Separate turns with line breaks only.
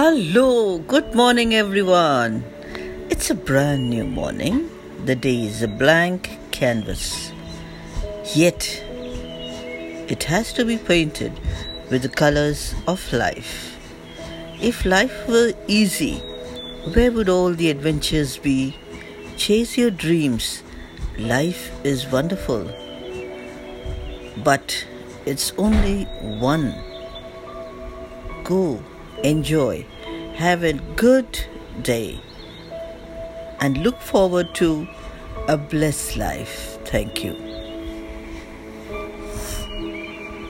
Hello, good morning, everyone. It's a brand new morning. The day is a blank canvas. Yet, it has to be painted with the colors of life. If life were easy, where would all the adventures be? Chase your dreams. Life is wonderful. But it's only one. Go, enjoy, have a good day, and look forward to a blessed life. Thank you.